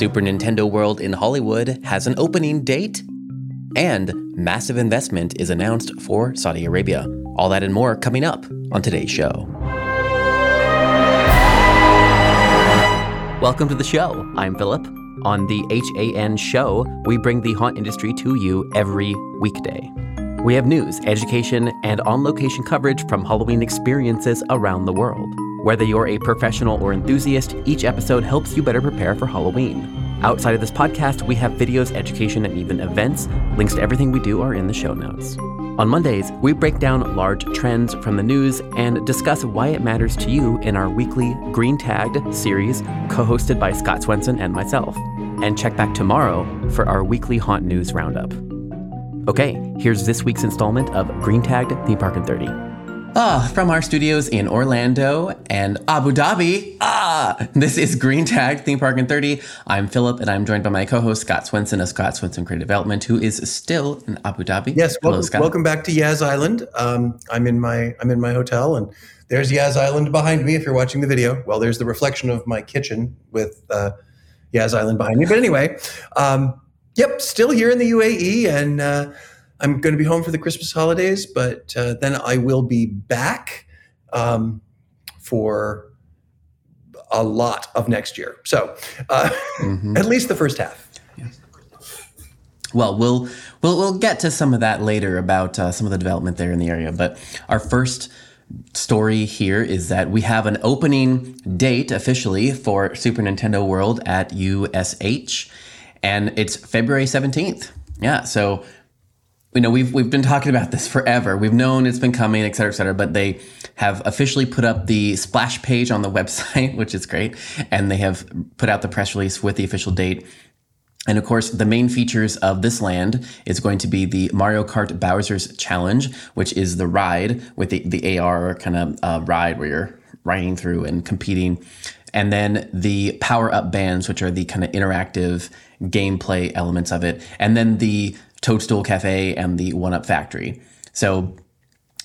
Super Nintendo World in Hollywood has an opening date, and massive investment is announced for Saudi Arabia. All that and more coming up on today's show. Welcome to the show. I'm Philip. On the HAN show, we bring the haunt industry to you every weekday. We have news, education, and on location coverage from Halloween experiences around the world. Whether you're a professional or enthusiast, each episode helps you better prepare for Halloween. Outside of this podcast, we have videos, education, and even events. Links to everything we do are in the show notes. On Mondays, we break down large trends from the news and discuss why it matters to you in our weekly Green Tagged series, co hosted by Scott Swenson and myself. And check back tomorrow for our weekly Haunt News Roundup. Okay, here's this week's installment of Green Tagged Theme Park in 30. Ah, from our studios in Orlando and Abu Dhabi. Ah, this is Green Tag Theme Park in 30. I'm Philip, and I'm joined by my co-host Scott Swenson of Scott Swenson Creative Development, who is still in Abu Dhabi. Yes, Hello, welcome, Scott. welcome back to Yas Island. Um, I'm in my I'm in my hotel, and there's Yas Island behind me. If you're watching the video, well, there's the reflection of my kitchen with uh, Yas Island behind me. But anyway, um, yep, still here in the UAE, and. Uh, I'm going to be home for the Christmas holidays, but uh, then I will be back um, for a lot of next year. So uh, mm-hmm. at least the first half. Well, we'll we'll we'll get to some of that later about uh, some of the development there in the area. But our first story here is that we have an opening date officially for Super Nintendo World at USH, and it's February seventeenth. Yeah, so you know we've we've been talking about this forever. We've known it's been coming, et cetera, et cetera. But they have officially put up the splash page on the website, which is great, and they have put out the press release with the official date. And of course, the main features of this land is going to be the Mario Kart Bowser's Challenge, which is the ride with the, the AR kind of uh, ride where you're riding through and competing. And then the power up bands, which are the kind of interactive gameplay elements of it. And then the Toadstool Cafe and the One Up Factory. So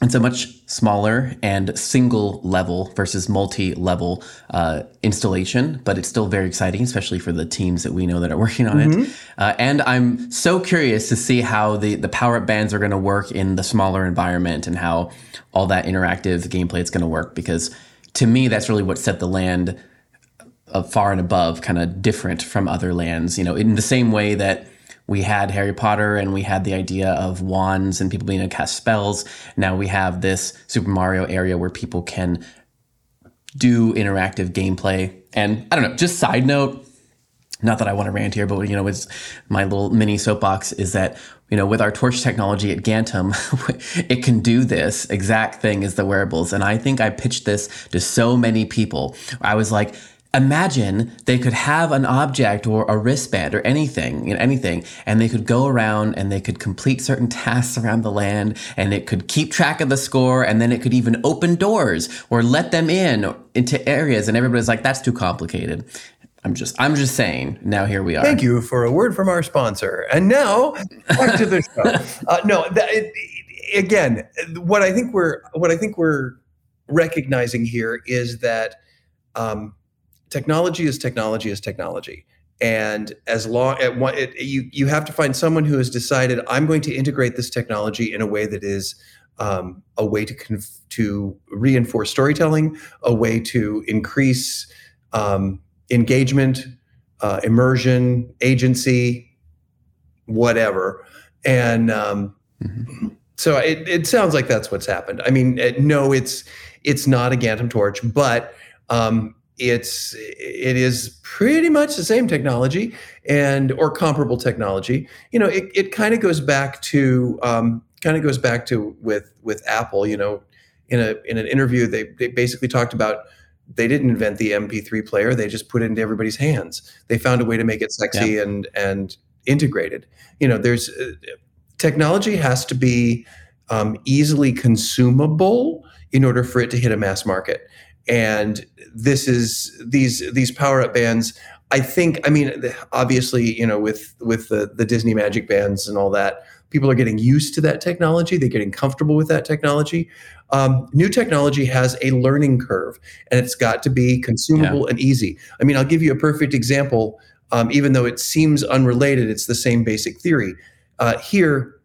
it's a much smaller and single level versus multi level uh, installation, but it's still very exciting, especially for the teams that we know that are working on mm-hmm. it. Uh, and I'm so curious to see how the, the power up bands are going to work in the smaller environment and how all that interactive gameplay is going to work because to me, that's really what set the land uh, far and above, kind of different from other lands. You know, in the same way that we had Harry Potter and we had the idea of wands and people being able to cast spells. Now we have this Super Mario area where people can do interactive gameplay. And I don't know, just side note, not that I want to rant here, but you know, it's my little mini soapbox is that you know, with our torch technology at Gantom, it can do this exact thing as the wearables. And I think I pitched this to so many people. I was like, imagine they could have an object or a wristband or anything, you know, anything, and they could go around and they could complete certain tasks around the land and it could keep track of the score and then it could even open doors or let them in into areas and everybody's like, that's too complicated. I'm just I'm just saying. Now here we are. Thank you for a word from our sponsor. And now back to the show. Uh, no, that, it, again, what I think we're what I think we're recognizing here is that um, technology is technology is technology. And as long at one it, you you have to find someone who has decided i'm going to integrate this technology in a way that is um, a way to conf- to reinforce storytelling a way to increase um, engagement uh, immersion agency whatever. And um, mm-hmm. so it, it sounds like that's what's happened. I mean no it's it's not a gantom torch but um, it's it is pretty much the same technology and or comparable technology. You know it, it kind of goes back to um, kind of goes back to with with apple you know in a in an interview they, they basically talked about they didn't invent the mp3 player they just put it into everybody's hands. They found a way to make it sexy yeah. and and integrated. You know there's uh, technology has to be um, easily consumable in order for it to hit a mass market and this is these these power up bands i think i mean obviously you know with with the the disney magic bands and all that people are getting used to that technology they're getting comfortable with that technology um, new technology has a learning curve and it's got to be consumable yeah. and easy i mean i'll give you a perfect example um, even though it seems unrelated. It's the same basic theory. Uh, here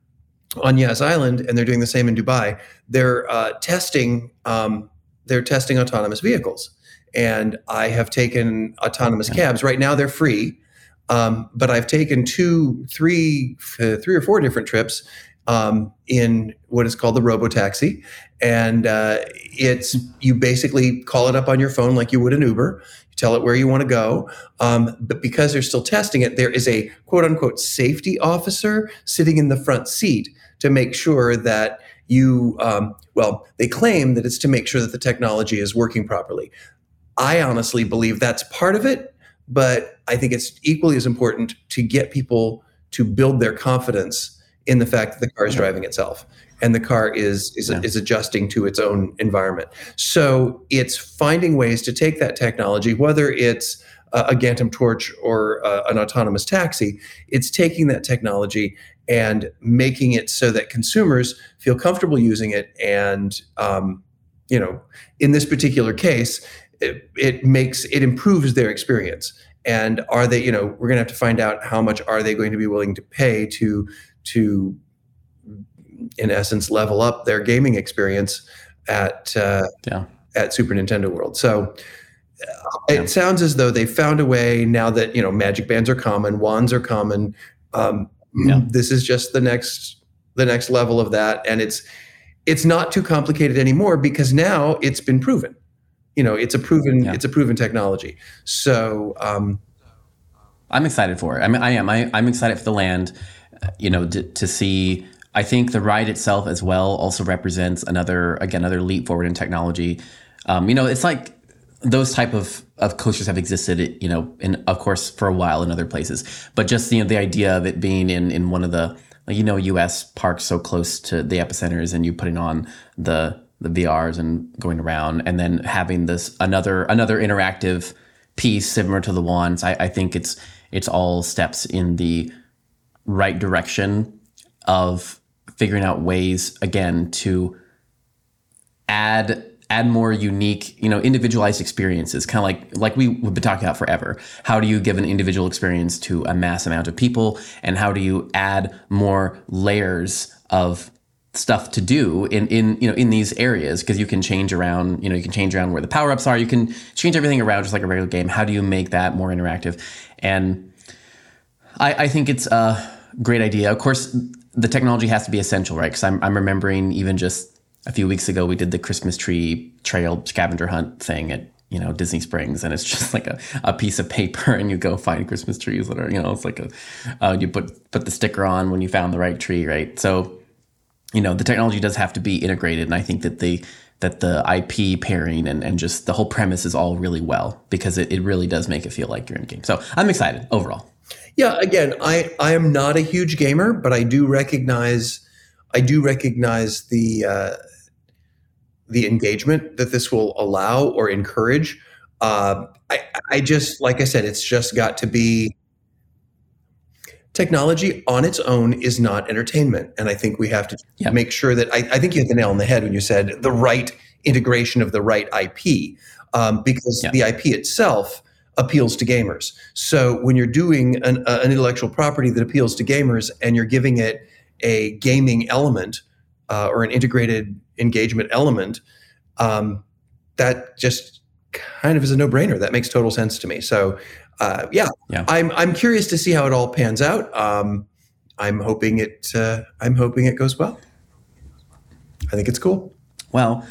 on Yas Island, and they're doing the same in Dubai. They're uh, testing. Um, they're testing autonomous vehicles, and I have taken autonomous cabs. Right now, they're free, um, but I've taken two, three, uh, three or four different trips um, in what is called the robo taxi, and uh, it's you basically call it up on your phone like you would an Uber. You tell it where you want to go, um, but because they're still testing it, there is a quote unquote safety officer sitting in the front seat to make sure that you. Um, well, they claim that it's to make sure that the technology is working properly. I honestly believe that's part of it, but I think it's equally as important to get people to build their confidence in the fact that the car is driving itself and the car is is, yeah. is adjusting to its own environment. So it's finding ways to take that technology, whether it's a Gantom torch or uh, an autonomous taxi, it's taking that technology and making it so that consumers feel comfortable using it. And um, you know, in this particular case, it, it makes it improves their experience and are they you know we're going to have to find out how much are they going to be willing to pay to to in essence level up their gaming experience at uh, yeah. at Super Nintendo World. So uh, it sounds as though they found a way now that you know magic bands are common, wands are common. Um, yeah. This is just the next the next level of that, and it's it's not too complicated anymore because now it's been proven. You know, it's a proven yeah. it's a proven technology. So um, I'm excited for it. I mean, I am. I, I'm excited for the land you know, to, to see. I think the ride itself as well also represents another again another leap forward in technology. Um, you know, it's like those type of, of coasters have existed, you know, in of course for a while in other places, but just you know the idea of it being in in one of the you know U.S. parks so close to the epicenters, and you putting on the the VRs and going around, and then having this another another interactive piece similar to the wands. I, I think it's it's all steps in the right direction of figuring out ways again to add add more unique you know individualized experiences kind of like like we've been talking about forever. How do you give an individual experience to a mass amount of people and how do you add more layers of stuff to do in in you know in these areas? Because you can change around you know you can change around where the power ups are. You can change everything around just like a regular game. How do you make that more interactive? And i i think it's a great idea. Of course, the technology has to be essential, right? Because I'm, I'm remembering even just a few weeks ago, we did the Christmas tree trail scavenger hunt thing at you know Disney Springs, and it's just like a, a piece of paper, and you go find Christmas trees that are you know it's like a uh, you put put the sticker on when you found the right tree, right? So you know the technology does have to be integrated, and I think that the that the IP pairing and, and just the whole premise is all really well because it, it really does make it feel like you're in a game. So I'm excited overall. Yeah, again, I I am not a huge gamer, but I do recognize I do recognize the uh, the engagement that this will allow or encourage. Uh, I I just like I said, it's just got to be technology on its own is not entertainment, and I think we have to yep. make sure that I, I think you hit the nail on the head when you said the right integration of the right IP, um, because yep. the IP itself appeals to gamers. So when you're doing an, uh, an, intellectual property that appeals to gamers and you're giving it a gaming element uh, or an integrated engagement element, um, that just kind of is a no-brainer. That makes total sense to me. So uh, yeah, yeah, I'm I'm curious to see how it all pans out. Um, I'm hoping it uh, I'm hoping it goes well. I think it's cool. Well,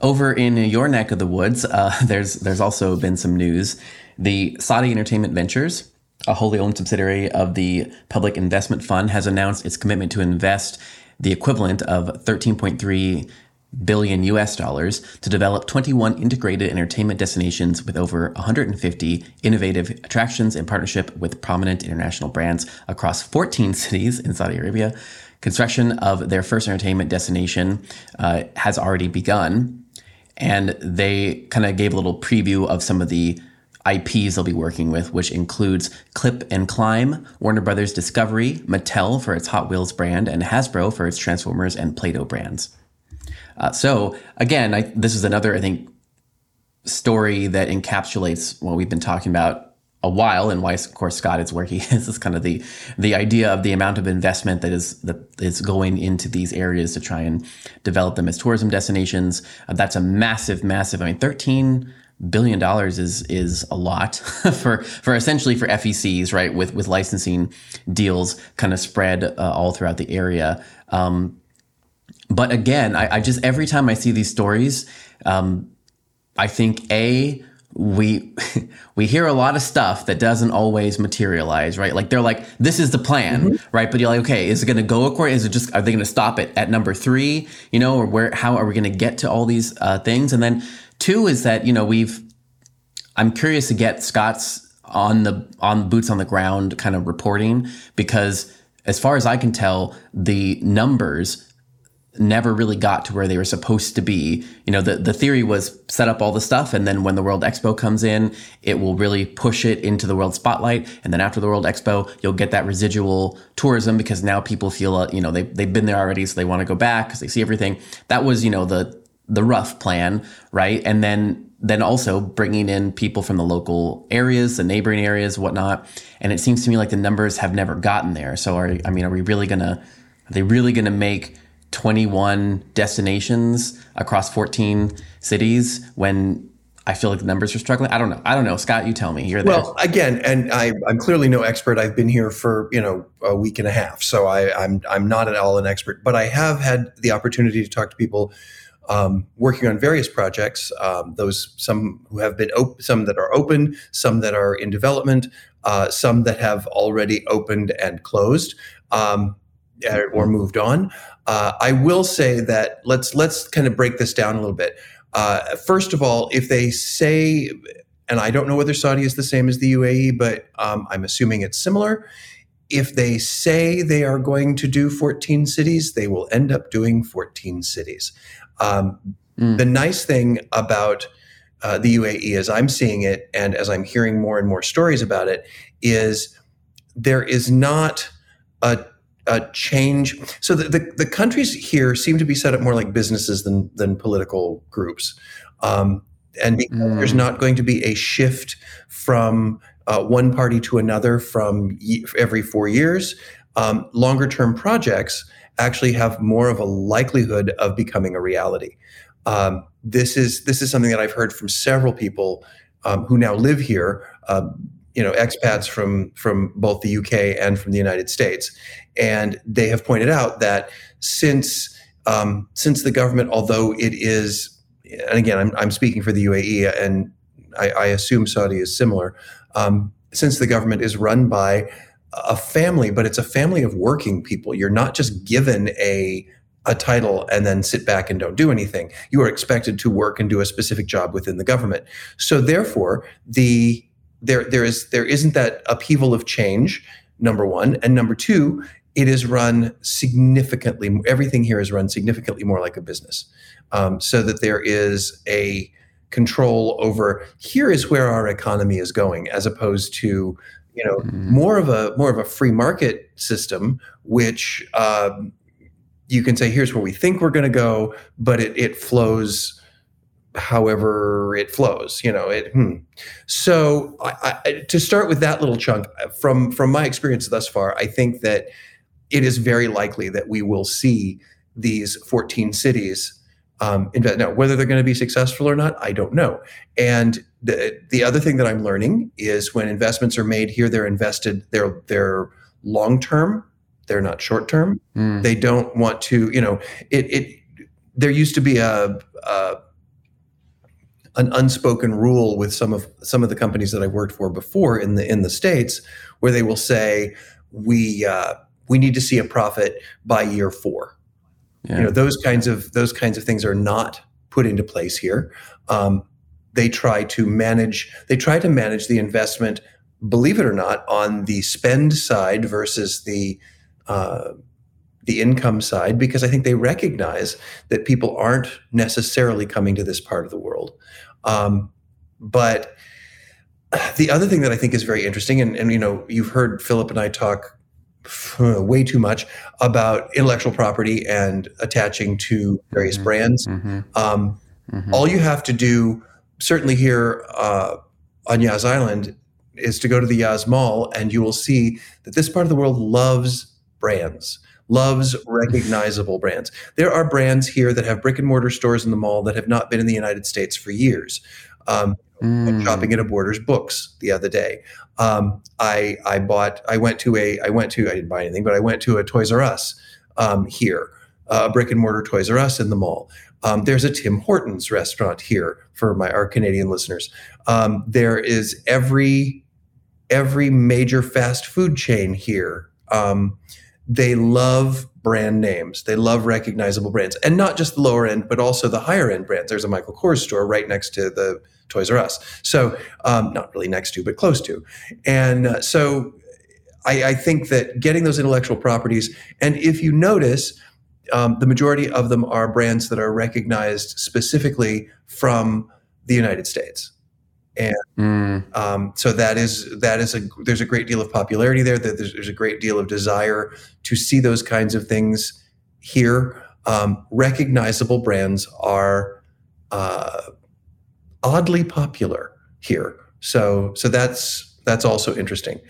over in your neck of the woods, uh, there's there's also been some news the Saudi Entertainment Ventures, a wholly owned subsidiary of the Public Investment Fund, has announced its commitment to invest the equivalent of 13.3 billion US dollars to develop 21 integrated entertainment destinations with over 150 innovative attractions in partnership with prominent international brands across 14 cities in Saudi Arabia. Construction of their first entertainment destination uh, has already begun, and they kind of gave a little preview of some of the IPs they'll be working with, which includes Clip and Climb, Warner Brothers Discovery, Mattel for its Hot Wheels brand, and Hasbro for its Transformers and Play Doh brands. Uh, so, again, I, this is another, I think, story that encapsulates what we've been talking about a while, and why, of course, Scott is where he is. Is kind of the the idea of the amount of investment that is that is going into these areas to try and develop them as tourism destinations. Uh, that's a massive, massive. I mean, thirteen billion dollars is is a lot for for essentially for FECs, right? With with licensing deals kind of spread uh, all throughout the area. Um, but again, I, I, just every time I see these stories, um, I think a we we hear a lot of stuff that doesn't always materialize, right? Like they're like, this is the plan, mm-hmm. right? But you're like, okay, is it going to go according? Is it just are they going to stop it at number three? You know, or where? How are we going to get to all these uh, things? And then two is that you know we've. I'm curious to get Scott's on the on boots on the ground kind of reporting because as far as I can tell, the numbers never really got to where they were supposed to be. You know, the, the theory was set up all the stuff, and then when the World Expo comes in, it will really push it into the world spotlight. And then after the World Expo, you'll get that residual tourism because now people feel, uh, you know, they, they've been there already, so they want to go back because they see everything. That was, you know, the the rough plan, right? And then then also bringing in people from the local areas, the neighboring areas, whatnot. And it seems to me like the numbers have never gotten there. So, are, I mean, are we really gonna? Are they really gonna make 21 destinations across 14 cities when I feel like the numbers are struggling. I don't know. I don't know. Scott, you tell me. You're there. Well, again, and I, am clearly no expert. I've been here for you know a week and a half, so I, I'm I'm not at all an expert. But I have had the opportunity to talk to people um, working on various projects. Um, those some who have been op- some that are open, some that are in development, uh, some that have already opened and closed. Um, or moved on. Uh, I will say that let's let's kind of break this down a little bit. Uh, first of all, if they say, and I don't know whether Saudi is the same as the UAE, but um, I'm assuming it's similar. If they say they are going to do 14 cities, they will end up doing 14 cities. Um, mm. The nice thing about uh, the UAE, as I'm seeing it, and as I'm hearing more and more stories about it, is there is not a a change. So the, the, the, countries here seem to be set up more like businesses than than political groups, um, and mm. there's not going to be a shift from uh, one party to another from every four years. Um, longer term projects actually have more of a likelihood of becoming a reality. Um, this is this is something that I've heard from several people um, who now live here. Uh, you know expats from from both the UK and from the United States, and they have pointed out that since um, since the government, although it is, and again, I'm, I'm speaking for the UAE, and I, I assume Saudi is similar. Um, since the government is run by a family, but it's a family of working people. You're not just given a a title and then sit back and don't do anything. You are expected to work and do a specific job within the government. So therefore, the there there is there isn't that upheaval of change number one and number two it is run significantly everything here is run significantly more like a business um, so that there is a control over here is where our economy is going as opposed to you know mm-hmm. more of a more of a free market system which um, you can say here's where we think we're going to go but it, it flows however it flows you know it hmm. so I, I, to start with that little chunk from from my experience thus far i think that it is very likely that we will see these 14 cities um, invest now whether they're going to be successful or not i don't know and the the other thing that i'm learning is when investments are made here they're invested they're they're long term they're not short term mm. they don't want to you know it it there used to be a, a an unspoken rule with some of some of the companies that I've worked for before in the in the states, where they will say we uh, we need to see a profit by year four. Yeah. You know those kinds of those kinds of things are not put into place here. Um, they try to manage they try to manage the investment, believe it or not, on the spend side versus the uh, the income side because I think they recognize that people aren't necessarily coming to this part of the world. Um, but the other thing that I think is very interesting, and, and you know, you've heard Philip and I talk way too much about intellectual property and attaching to various mm-hmm. brands. Mm-hmm. Um, mm-hmm. All you have to do, certainly here uh, on Yas Island, is to go to the Yas Mall, and you will see that this part of the world loves brands, loves recognizable brands. There are brands here that have brick and mortar stores in the mall that have not been in the United States for years. Um, Mm. shopping at a Borders Books the other day. Um, I I bought I went to a I went to I didn't buy anything, but I went to a Toys R Us um, here, a brick and mortar Toys R Us in the mall. Um, there's a Tim Hortons restaurant here for my our Canadian listeners. Um, there is every every major fast food chain here. Um, they love brand names. They love recognizable brands, and not just the lower end, but also the higher end brands. There's a Michael Kors store right next to the Toys R Us. So, um, not really next to, but close to. And uh, so, I, I, think that getting those intellectual properties, and if you notice, um, the majority of them are brands that are recognized specifically from the United States. And Mm. um, so that is that is a there's a great deal of popularity there. That there's, there's a great deal of desire to see those kinds of things here. Um, recognizable brands are uh, oddly popular here. So so that's that's also interesting.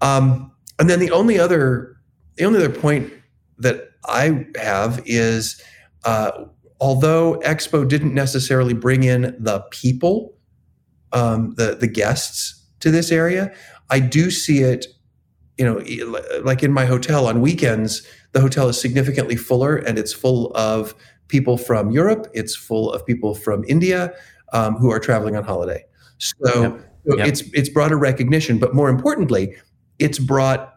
Um, and then the only other the only other point that I have is uh, although Expo didn't necessarily bring in the people, um, the the guests to this area, I do see it. You know, like in my hotel on weekends, the hotel is significantly fuller, and it's full of people from Europe. It's full of people from India um, who are traveling on holiday. So, Yep. Yep. it's it's brought a recognition, but more importantly, it's brought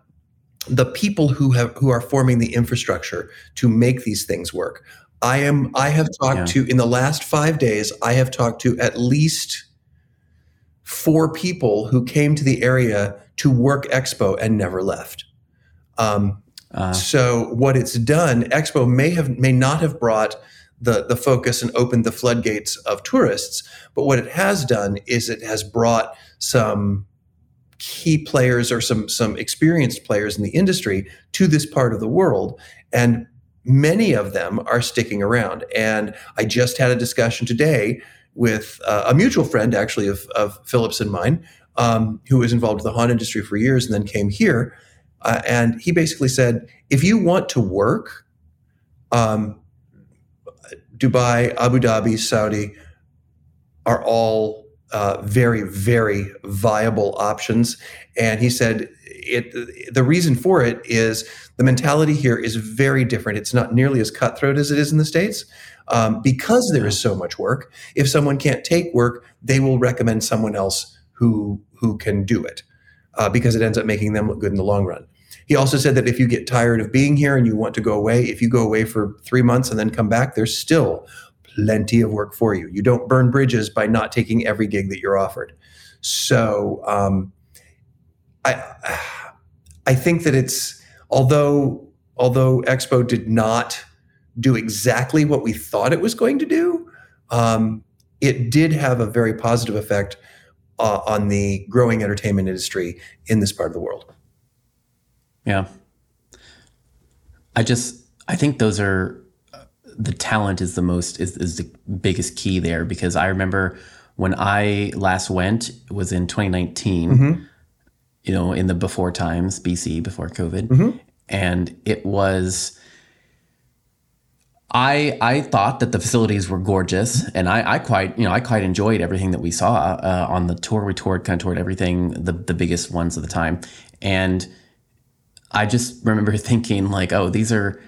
the people who have who are forming the infrastructure to make these things work. I am I have talked Yeah. to in the last 5 days I have talked to at least four people who came to the area to work Expo and never left. Um, Uh, so what it's done, Expo may have may not have brought the the focus and opened the floodgates of tourists, but what it has done is it has brought some key players or some some experienced players in the industry to this part of the world and many of them are sticking around. And i just had a discussion today with uh, a mutual friend actually of, of Philip's and mine um, who was involved with the haunt industry for years and then came here uh, and he basically said if you want to work um, dubai abu dhabi saudi are all uh, very, very viable options. And he said it. The reason for it is the mentality here is very different. It's not nearly as cutthroat as it is in the states um, because there is so much work. If someone can't take work, they will recommend someone else who who can do it uh, because it ends up making them look good in the long run. He also said that if you get tired of being here and you want to go away, if you go away for three months and then come back, there's still plenty of work for you. You don't burn bridges by not taking every gig that you're offered. So um, I I think that it's although although Expo did not do exactly what we thought it was going to do, um, it did have a very positive effect uh, on the growing entertainment industry in this part of the world. Yeah. I just I think those are the talent is the most is, is the biggest key there because I remember when I last went it was in 2019 Mhm. you know in the before times BC before COVID Mhm. and it was I I thought that the facilities were gorgeous, and I, I quite you know I quite enjoyed everything that we saw uh, on the tour. We toured kind of toured everything the the biggest ones of the time, and I just remember thinking like, oh, these are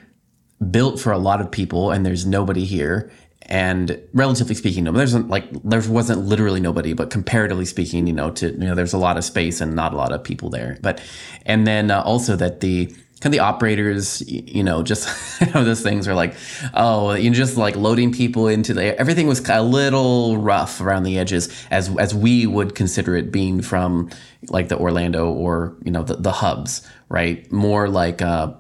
built for a lot of people, and there's nobody here. And relatively speaking, no, there's like there wasn't literally nobody, but comparatively speaking, you know, to you know, there's a lot of space and not a lot of people there. But and then uh, also that the kind of the operators, you know, just you know, those things are like, oh, you just like loading people into the everything was a little rough around the edges, as as we would consider it being from like the Orlando or you know the, the hubs, right? More like uh,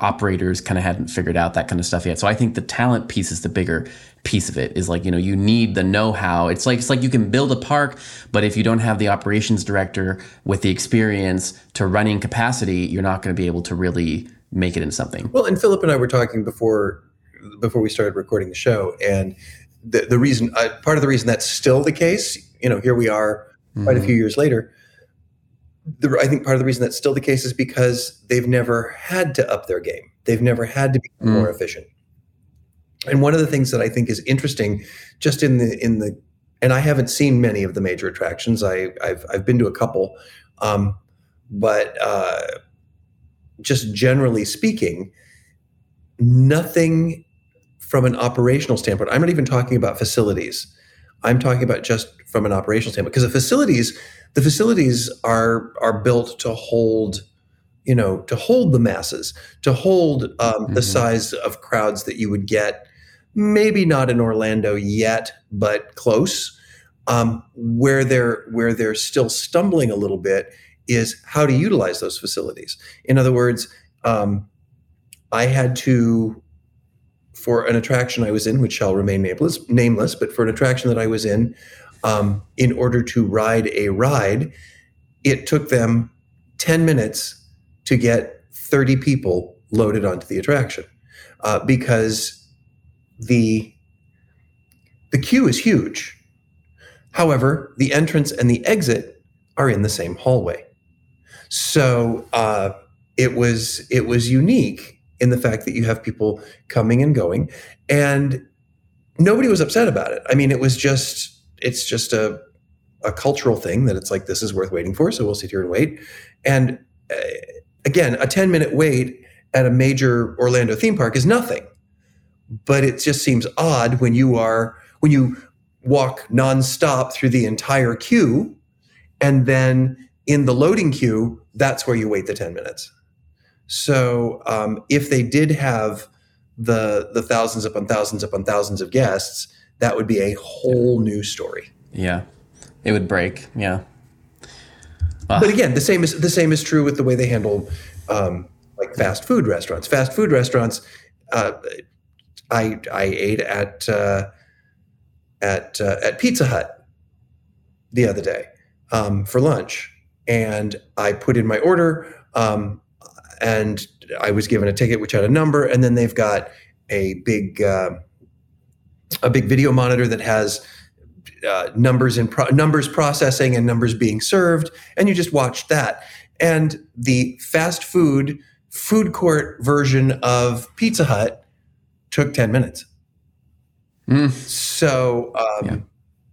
operators kind of hadn't figured out that kind of stuff yet. So I think the talent piece is the bigger piece of it. Is like you know you need the know-how. It's like it's like you can build a park, but if you don't have the operations director with the experience to running capacity, you're not going to be able to really make it into something. Well, and Philip and I were talking before before we started recording the show, and the the reason uh, part of the reason that's still the case, you know, here we are quite a few years later. The, I think part of the reason that's still the case is because they've never had to up their game. They've never had to be Mm. more efficient. And one of the things that I think is interesting, just in the in the, and I haven't seen many of the major attractions. I I've I've been to a couple, um, but uh, just generally speaking, nothing from an operational standpoint. I'm not even talking about facilities. I'm talking about just from an operational standpoint because the facilities, the facilities are are built to hold, you know, to hold the masses, to hold um, the Mhm. size of crowds that you would get. Maybe not in Orlando yet, but close. Um, where they're where they're still stumbling a little bit is how to utilize those facilities. In other words, um, I had to for an attraction I was in, which shall remain nameless, nameless, but for an attraction that I was in, um, in order to ride a ride, it took them 10 minutes to get 30 people loaded onto the attraction uh, because the the queue is huge. However, the entrance and the exit are in the same hallway. So uh, it was it was unique in the fact that you have people coming and going, and nobody was upset about it. I mean, it was just it's just a a cultural thing that it's like this is worth waiting for, so we'll sit here and wait. And uh, again, a ten minute wait at a major Orlando theme park is nothing, but it just seems odd when you are when you walk nonstop through the entire queue, and then in the loading queue, that's where you wait the ten minutes. So um, if they did have the the thousands upon thousands upon thousands of guests, that would be a whole new story. Yeah. It would break. Yeah. But again, the same is the same is true with the way they handle um, like fast food restaurants. Fast food restaurants. Uh, I I ate at uh, at uh, at Pizza Hut the other day um, for lunch, and I put in my order, um, and I was given a ticket which had a number, and then they've got a big uh, a big video monitor that has uh, numbers in pro- numbers processing and numbers being served, and you just watch that. And the fast food food court version of Pizza Hut took ten minutes. Mm. So um, Yeah.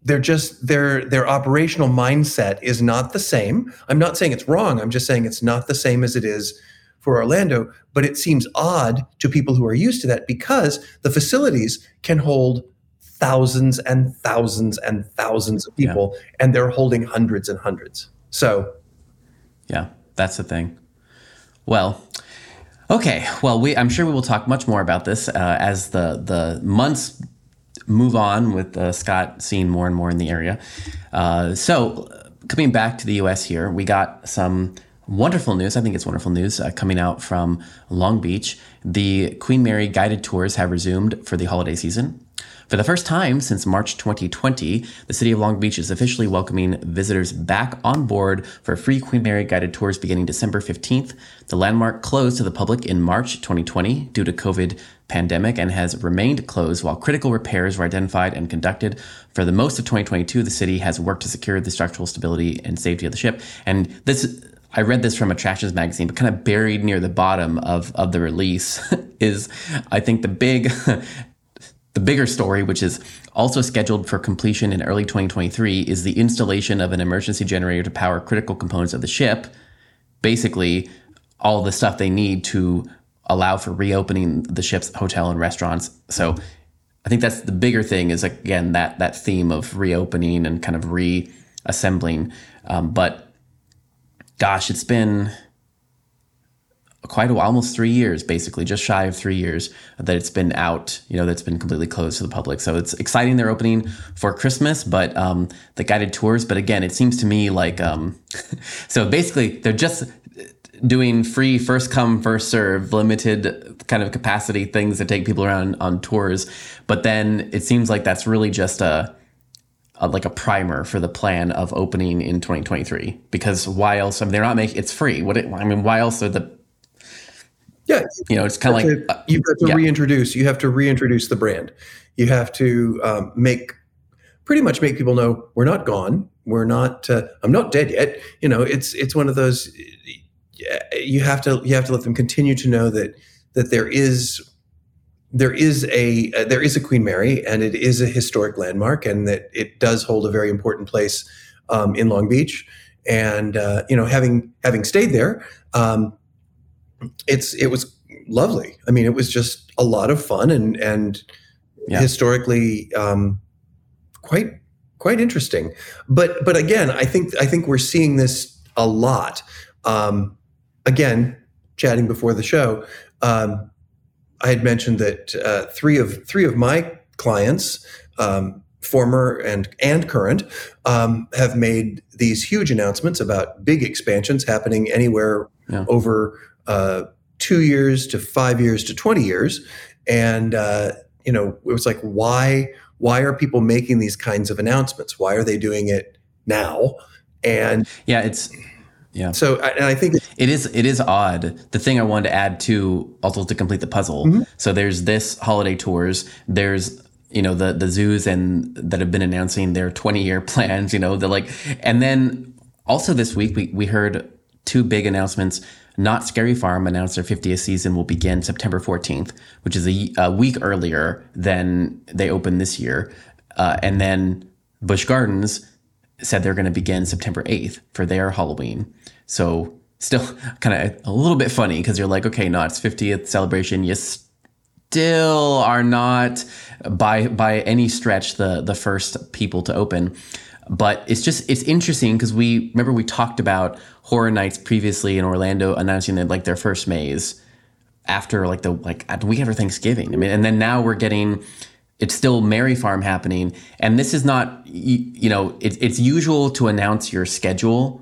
they're just their their operational mindset is not the same. I'm not saying it's wrong. I'm just saying it's not the same as it is for Orlando. But it seems odd to people who are used to that because the facilities can hold thousands and thousands and thousands of people, and they're holding hundreds and hundreds. So Yeah, that's the thing. Well, okay. Well, we I'm sure we will talk much more about this uh, as the the months move on with uh, Scott seeing more and more in the area. Uh, so, coming back to the U.S. here, we got some wonderful news. I think it's wonderful news uh, coming out from Long Beach. The Queen Mary guided tours have resumed for the holiday season. For the first time since March 2020, the city of Long Beach is officially welcoming visitors back on board for free Queen Mary guided tours beginning December 15th. The landmark closed to the public in March 2020 due to COVID pandemic and has remained closed while critical repairs were identified and conducted. For the most of 2022, the city has worked to secure the structural stability and safety of the ship. And this I read this from Attractions magazine, but kind of buried near the bottom of, of the release is I think the big the bigger story, which is also scheduled for completion in early 2023, is the installation of an emergency generator to power critical components of the ship. Basically, all the stuff they need to allow for reopening the ship's hotel and restaurants. So I think that's the bigger thing is again that that theme of reopening and kind of reassembling. Um, but gosh, it's been quite a while, almost three years, basically, just shy of three years that it's been out, you know, that's been completely closed to the public. So it's exciting they're opening for Christmas, but um, the guided tours. But again, it seems to me like, um, so basically, they're just doing free first come first serve limited kind of capacity things that take people around on tours but then it seems like that's really just a, like a primer for the plan of opening in 2023 because why else I mean, they're not making it's free what it, i mean why else are the yeah, you know it's kind of like to- you've to yeah. reintroduce. You have to reintroduce the brand. You have to um, make pretty much make people know we're not gone. we're not uh, i'm not dead yet you know it's it's one of those you have to you have to let them continue to know that that there is there is a uh, there is a Queen Mary and it is a historic landmark and that it does hold a very important place um, in Long Beach. And uh, you know having having stayed there um, it's it was lovely. I mean it was just a lot of fun and and yeah. historically um, quite quite interesting. But but again I think I think we're seeing this a lot. Um, again, chatting before the show, um, I had mentioned that uh, three of three of my clients, um, former and and current, um, have made these huge announcements about big expansions happening anywhere yeah. over uh, two years to five years to twenty years, and uh, you know it was like why why are people making these kinds of announcements? Why are they doing it now? And yeah, it's yeah. So, and I think it is it is odd. The thing I wanted to add to also to complete the puzzle. Mm-hmm. So there's this holiday tours. There's you know the the zoos and that have been announcing their 20 year plans. You know they're like, and then also this week we we heard two big announcements. Knott's Scary Farm announced their 50th season will begin September 14th, which is a, a week earlier than they opened this year. Uh, and then Busch Gardens said they're going to begin September 8th for their Halloween. So still kind of a little bit funny because you're like, okay, no, it's 50th celebration. You still are not by by any stretch the the first people to open. But it's just it's interesting because we remember we talked about Horror Nights previously in Orlando announcing that like their first maze after like the like the week after Thanksgiving. I mean, and then now we're getting it's still Scary Farm happening, and this is not you, you know it's it's usual to announce your schedule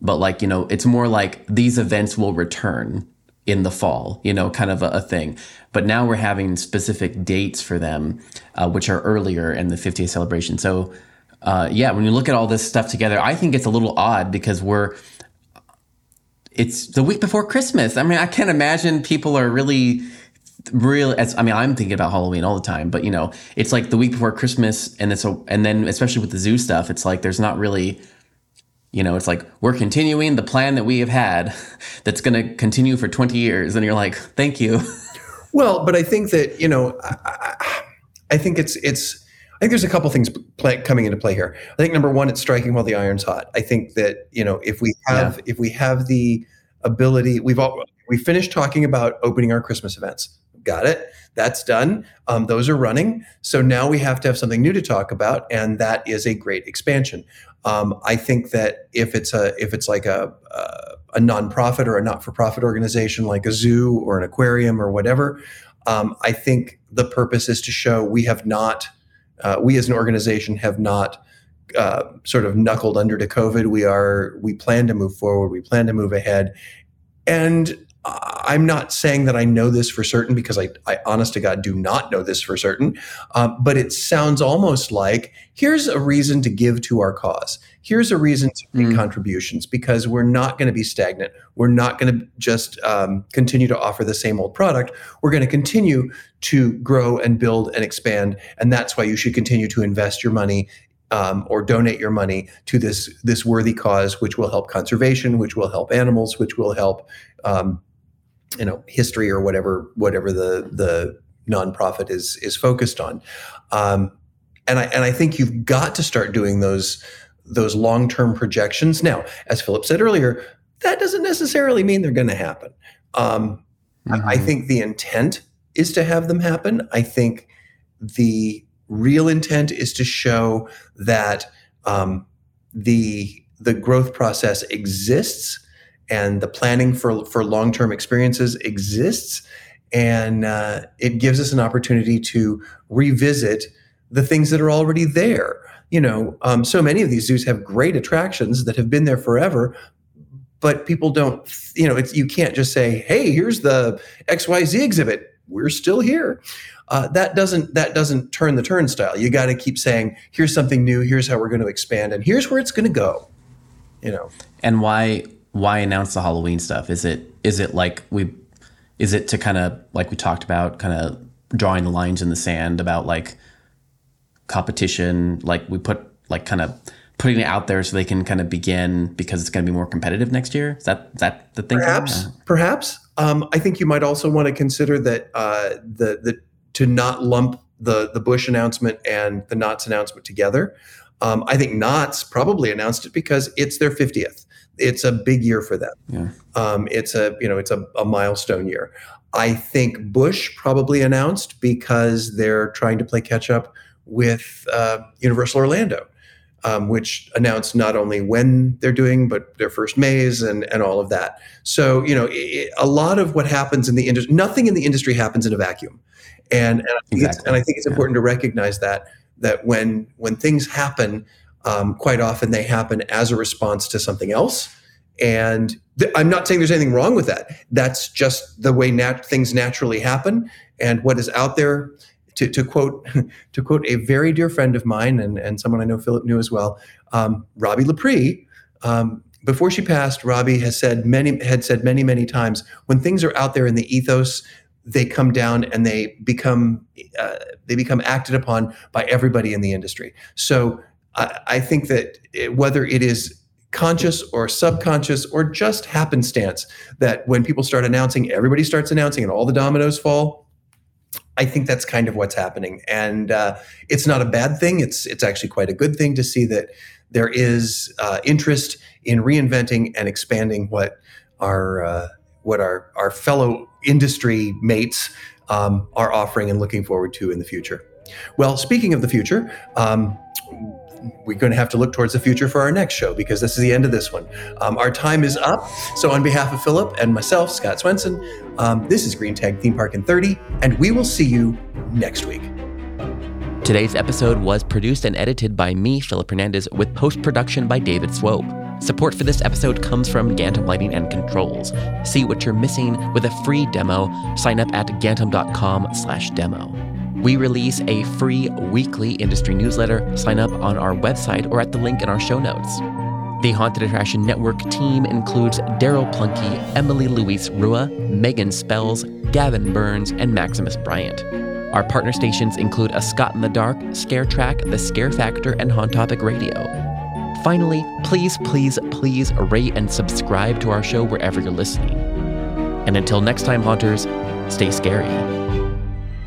but like you know it's more like these events will return in the fall you know kind of a, a thing. But now we're having specific dates for them uh, which are earlier in the 50th celebration. So uh, yeah when you look at all this stuff together i think it's a little odd because we're it's the week before christmas. I mean i can't imagine people are really real as I mean I'm thinking about Halloween all the time, but you know, it's like the week before Christmas and it's a, and then especially with the zoo stuff, it's like there's not really you know, it's like we're continuing the plan that we have had that's going to continue for 20 years. And you're like, thank you. Well, but I think that, you know, I, I think it's, it's, I think there's a couple things play, coming into play here. I think number one, it's striking while the iron's hot. I think that, you know, if we have, yeah. if we have the ability, we've all, we finished talking about opening our Christmas events. Got it. That's done. Um, those are running. So now we have to have something new to talk about, and that is a great expansion. Um, I think that if it's a if it's like a, a, a nonprofit or a not for profit organization like a zoo or an aquarium or whatever, um, I think the purpose is to show we have not uh, we as an organization have not uh, sort of knuckled under to COVID. We are we plan to move forward. We plan to move ahead, and I'm not saying that I know this for certain because I, I honest to God, do not know this for certain. Um, but it sounds almost like here's a reason to give to our cause. Here's a reason to make mm. contributions because we're not going to be stagnant. We're not going to just um, continue to offer the same old product. We're going to continue to grow and build and expand. And that's why you should continue to invest your money um, or donate your money to this this worthy cause, which will help conservation, which will help animals, which will help um, you know history or whatever whatever the the nonprofit is is focused on. Um, and I and I think you've got to start doing those those long term projections. Now, as Philip said earlier, that doesn't necessarily mean they're going to happen. Um, mm-hmm. I think the intent is to have them happen. I think the real intent is to show that um, the the growth process exists and the planning for for long term experiences exists, and uh, it gives us an opportunity to revisit the things that are already there. You know, um, so many of these zoos have great attractions that have been there forever, but people don't. You know, you can't just say, "Hey, here's the X Y Z exhibit." We're still here. Uh, that doesn't that doesn't turn the turnstile. You got to keep saying, "Here's something new. Here's how we're going to expand, and here's where it's going to go." You know, and why why announce the Halloween stuff? Is it is it like we is it to kind of like we talked about kind of drawing the lines in the sand about like competition like we put like kind of putting it out there so they can kind of begin because it's going to be more competitive next year. Is that that the thing? Perhaps, perhaps. Um, I think you might also want to consider that uh, the the to not lump the the Busch announcement and the Knott's announcement together. Um, I think Knott's probably announced it because it's their 50th. It's a big year for them. Yeah. Um, it's a you know it's a, a milestone year. I think Busch probably announced because they're trying to play catch up with uh, Universal Orlando, um, which announced not only when they're doing, but their first maze and, and all of that. So, you know, it, a lot of what happens in the industry, nothing in the industry happens in a vacuum. And, and, I, think and I think it's important to recognize that, that when, when things happen, um, quite often they happen as a response to something else. And th- I'm not saying there's anything wrong with that. That's just the way nat- things naturally happen. And what is out there, to, to quote to quote a very dear friend of mine and, and someone I know Philip knew as well, um, Robbie Lepre. Um, before she passed, Robbie has said many had said many many times when things are out there in the ethos, they come down and they become uh, they become acted upon by everybody in the industry. So I, I think that it, whether it is conscious or subconscious or just happenstance that when people start announcing, everybody starts announcing and all the dominoes fall. I think that's kind of what's happening, and uh, it's not a bad thing. It's it's actually quite a good thing to see that there is uh, interest in reinventing and expanding what our uh, what our our fellow industry mates um, are offering and looking forward to in the future. Well, speaking of the future. Um, we're going to have to look towards the future for our next show because this is the end of this one. Um, our time is up. So, on behalf of Philip and myself, Scott Swenson, um, this is Green Tag Theme Park in 30, and we will see you next week. Today's episode was produced and edited by me, Philip Hernandez, with post production by David Swope. Support for this episode comes from Gantom Lighting and Controls. See what you're missing with a free demo. Sign up at gantom.com/demo. We release a free weekly industry newsletter. Sign up on our website or at the link in our show notes. The Haunted Attraction Network team includes Daryl Plunkey, Emily Louise Rua, Megan Spells, Gavin Burns, and Maximus Bryant. Our partner stations include A Scott in the Dark, Scare Track, The Scare Factor, and Haunt Topic Radio. Finally, please, please, please rate and subscribe to our show wherever you're listening. And until next time, Haunters, stay scary.